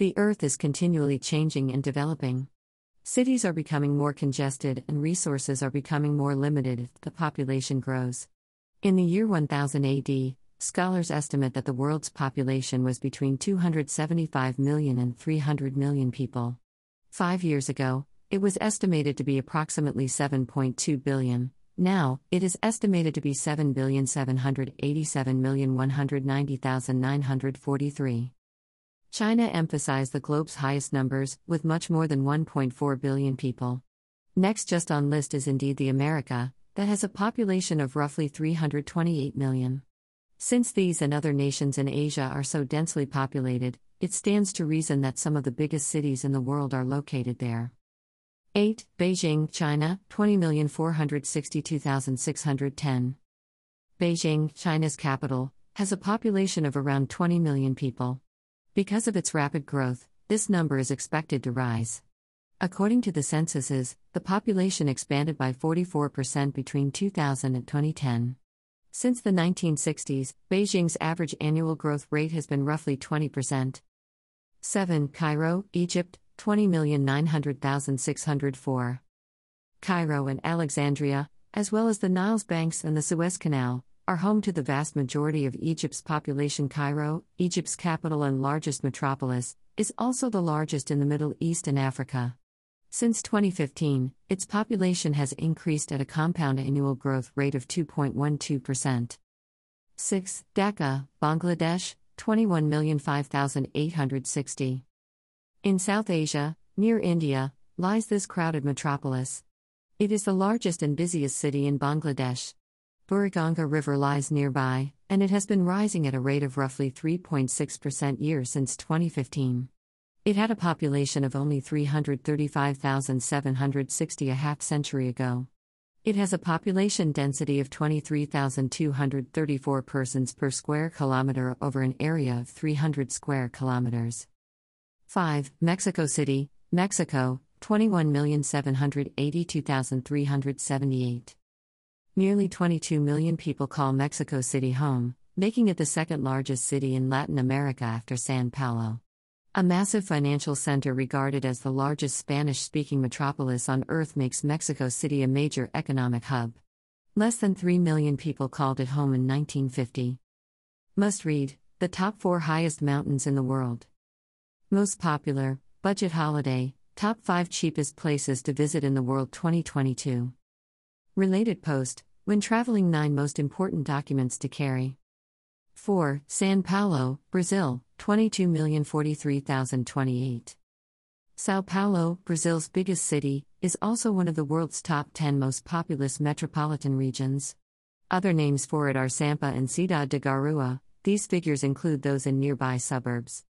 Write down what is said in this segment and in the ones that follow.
The Earth is continually changing and developing. Cities are becoming more congested and resources are becoming more limited as the population grows. In the year 1000 AD, scholars estimate that the world's population was between 275 million and 300 million people. Five years ago, it was estimated to be approximately 7.2 billion. Now, it is estimated to be 7,787,190,943. China emphasized the globe's highest numbers, with much more than 1.4 billion people. Next just on list is indeed the America, that has a population of roughly 328 million. Since these and other nations in Asia are so densely populated, it stands to reason that some of the biggest cities in the world are located there. 8. Beijing, China, 20,462,610. Beijing, China's capital, has a population of around 20 million people. Because of its rapid growth, this number is expected to rise. According to the censuses, the population expanded by 44% between 2000 and 2010. Since the 1960s, Beijing's average annual growth rate has been roughly 20%. 7. Cairo, Egypt, 20,900,604. Cairo and Alexandria, as well as the Nile's banks and the Suez Canal, are home to the vast majority of Egypt's population. Cairo, Egypt's capital and largest metropolis, is also the largest in the Middle East and Africa. Since 2015, its population has increased at a compound annual growth rate of 2.12%. 6. Dhaka, Bangladesh, 21,005,860. In South Asia, near India, lies this crowded metropolis. It is the largest and busiest city in Bangladesh. Buriganga River lies nearby, and it has been rising at a rate of roughly 3.6% year since 2015. It had a population of only 335,760 a half century ago. It has a population density of 23,234 persons per square kilometer over an area of 300 square kilometers. 5. Mexico City, Mexico, 21,782,378. Nearly 22 million people call Mexico City home, making it the second largest city in Latin America after San Paulo. A massive financial center regarded as the largest Spanish speaking metropolis on Earth makes Mexico City a major economic hub. Less than 3 million people called it home in 1950. Must read The top four highest mountains in the world. Most popular, budget holiday, top 5 cheapest places to visit in the world 2022. Related post When traveling, 9 most important documents to carry. 4. San Paulo, Brazil, 22,043,028. Sao Paulo, Brazil's biggest city, is also one of the world's top 10 most populous metropolitan regions. Other names for it are Sampa and Cidade de Garoa, these figures include those in nearby suburbs.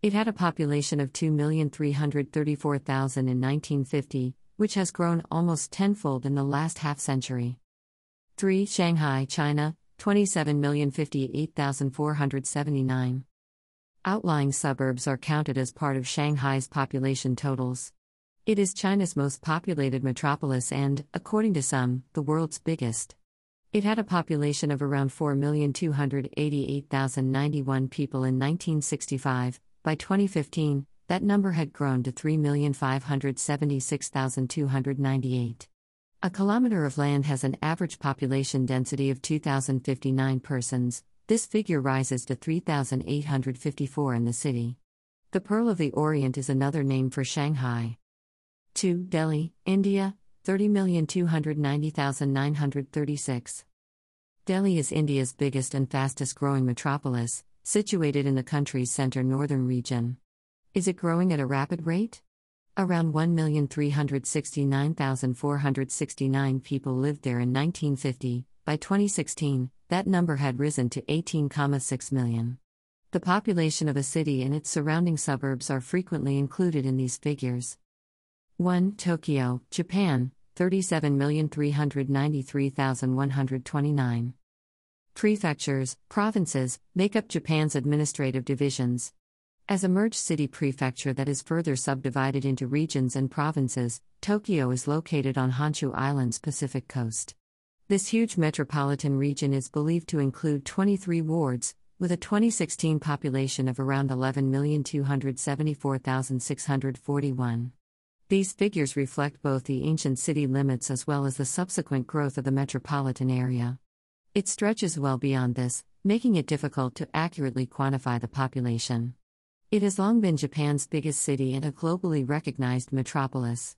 It had a population of 2,334,000 in 1950, which has grown almost tenfold in the last half century. 3. Shanghai, China, 27,058,479. Outlying suburbs are counted as part of Shanghai's population totals. It is China's most populated metropolis and, according to some, the world's biggest. It had a population of around 4,288,091 people in 1965. By 2015, that number had grown to 3,576,298. A kilometer of land has an average population density of 2,059 persons, this figure rises to 3,854 in the city. The Pearl of the Orient is another name for Shanghai. 2. Delhi, India, 30,290,936. Delhi is India's biggest and fastest growing metropolis, situated in the country's center northern region. Is it growing at a rapid rate? Around 1,369,469 people lived there in 1950. By 2016, that number had risen to 18,6 million. The population of a city and its surrounding suburbs are frequently included in these figures. 1. Tokyo, Japan, 37,393,129. Prefectures, provinces, make up Japan's administrative divisions. As a merged city prefecture that is further subdivided into regions and provinces, Tokyo is located on Honshu Island's Pacific coast. This huge metropolitan region is believed to include 23 wards, with a 2016 population of around 11,274,641. These figures reflect both the ancient city limits as well as the subsequent growth of the metropolitan area. It stretches well beyond this, making it difficult to accurately quantify the population. It has long been Japan's biggest city and a globally recognized metropolis.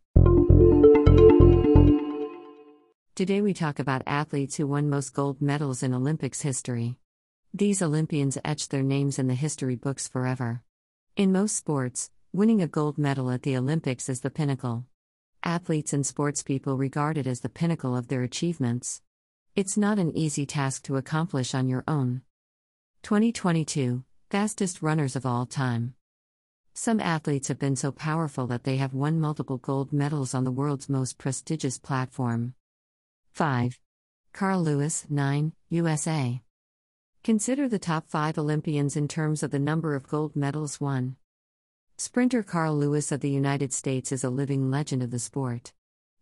Today we talk about athletes who won most gold medals in Olympics history. These Olympians etched their names in the history books forever. In most sports, Winning a gold medal at the Olympics is the pinnacle. Athletes and sportspeople regard it as the pinnacle of their achievements. It's not an easy task to accomplish on your own. 2022 Fastest runners of all time. Some athletes have been so powerful that they have won multiple gold medals on the world's most prestigious platform. 5. Carl Lewis, 9, USA. Consider the top 5 Olympians in terms of the number of gold medals won. Sprinter Carl Lewis of the United States is a living legend of the sport.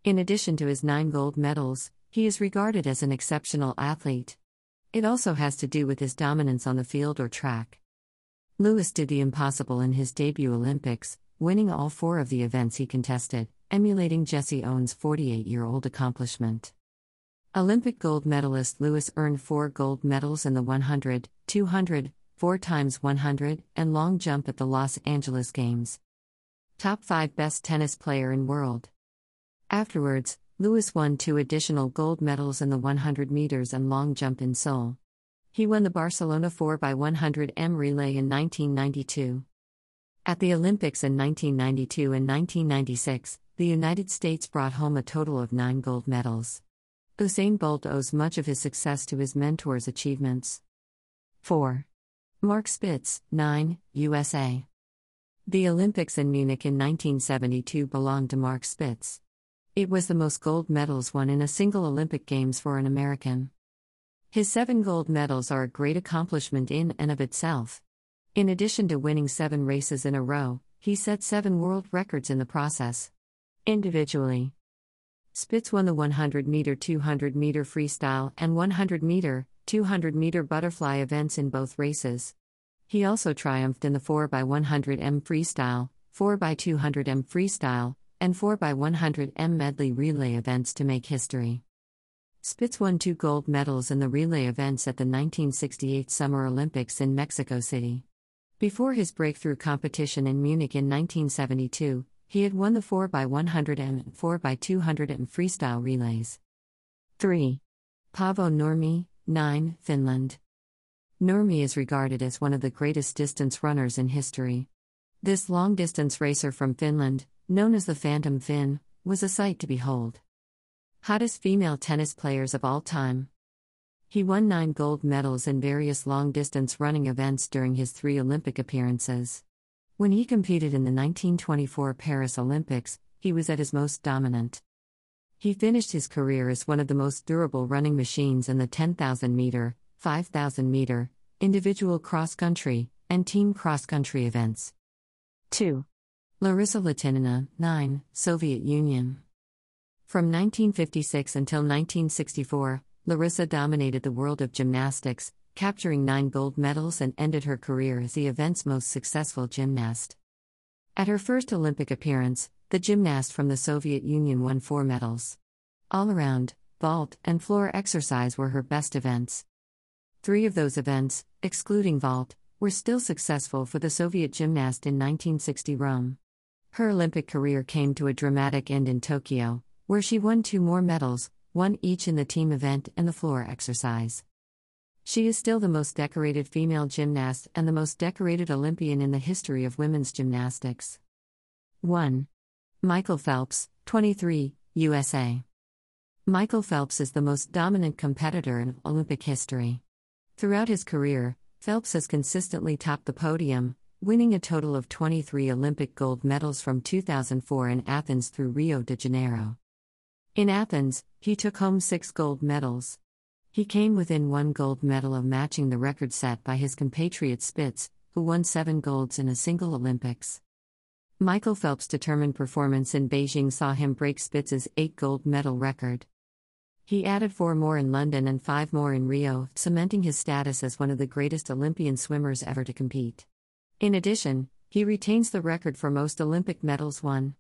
In addition to his nine gold medals, he is regarded as an exceptional athlete. It also has to do with his dominance on the field or track. Lewis did the impossible in his debut Olympics, winning all four of the events he contested, emulating Jesse Owens' 48 year old accomplishment. Olympic gold medalist Lewis earned four gold medals in the 100, 200, 4 times 100, and long jump at the Los Angeles Games. Top 5 Best Tennis Player in World. Afterwards, Lewis won two additional gold medals in the 100 meters and long jump in Seoul. He won the Barcelona 4x100 M relay in 1992. At the Olympics in 1992 and 1996, the United States brought home a total of nine gold medals. Usain Bolt owes much of his success to his mentor's achievements. 4. Mark Spitz, 9, USA. The Olympics in Munich in 1972 belonged to Mark Spitz. It was the most gold medals won in a single Olympic Games for an American. His seven gold medals are a great accomplishment in and of itself. In addition to winning seven races in a row, he set seven world records in the process. Individually, Spitz won the 100 meter, 200 meter freestyle, and 100 meter, 200 meter butterfly events in both races. He also triumphed in the 4x100m freestyle, 4x200m freestyle, and 4x100m medley relay events to make history. Spitz won two gold medals in the relay events at the 1968 Summer Olympics in Mexico City. Before his breakthrough competition in Munich in 1972, he had won the 4x100m and 4x200m freestyle relays. 3. Paavo Nurmi, 9. Finland. Nurmi is regarded as one of the greatest distance runners in history. This long distance racer from Finland, known as the Phantom Finn, was a sight to behold. Hottest female tennis players of all time. He won nine gold medals in various long distance running events during his three Olympic appearances. When he competed in the 1924 Paris Olympics, he was at his most dominant. He finished his career as one of the most durable running machines in the 10,000 meter, 5,000 meter, individual cross country, and team cross country events. 2. Larissa Latynina, 9, Soviet Union. From 1956 until 1964, Larissa dominated the world of gymnastics, capturing nine gold medals and ended her career as the event's most successful gymnast. At her first Olympic appearance, the gymnast from the Soviet Union won four medals. All around, vault, and floor exercise were her best events. Three of those events, excluding vault, were still successful for the Soviet gymnast in 1960 Rome. Her Olympic career came to a dramatic end in Tokyo, where she won two more medals, one each in the team event and the floor exercise. She is still the most decorated female gymnast and the most decorated Olympian in the history of women's gymnastics. 1. Michael Phelps, 23, USA. Michael Phelps is the most dominant competitor in Olympic history. Throughout his career, Phelps has consistently topped the podium, winning a total of 23 Olympic gold medals from 2004 in Athens through Rio de Janeiro. In Athens, he took home six gold medals. He came within one gold medal of matching the record set by his compatriot Spitz, who won seven golds in a single Olympics. Michael Phelps' determined performance in Beijing saw him break Spitz's eight gold medal record. He added four more in London and five more in Rio, cementing his status as one of the greatest Olympian swimmers ever to compete. In addition, he retains the record for most Olympic medals won.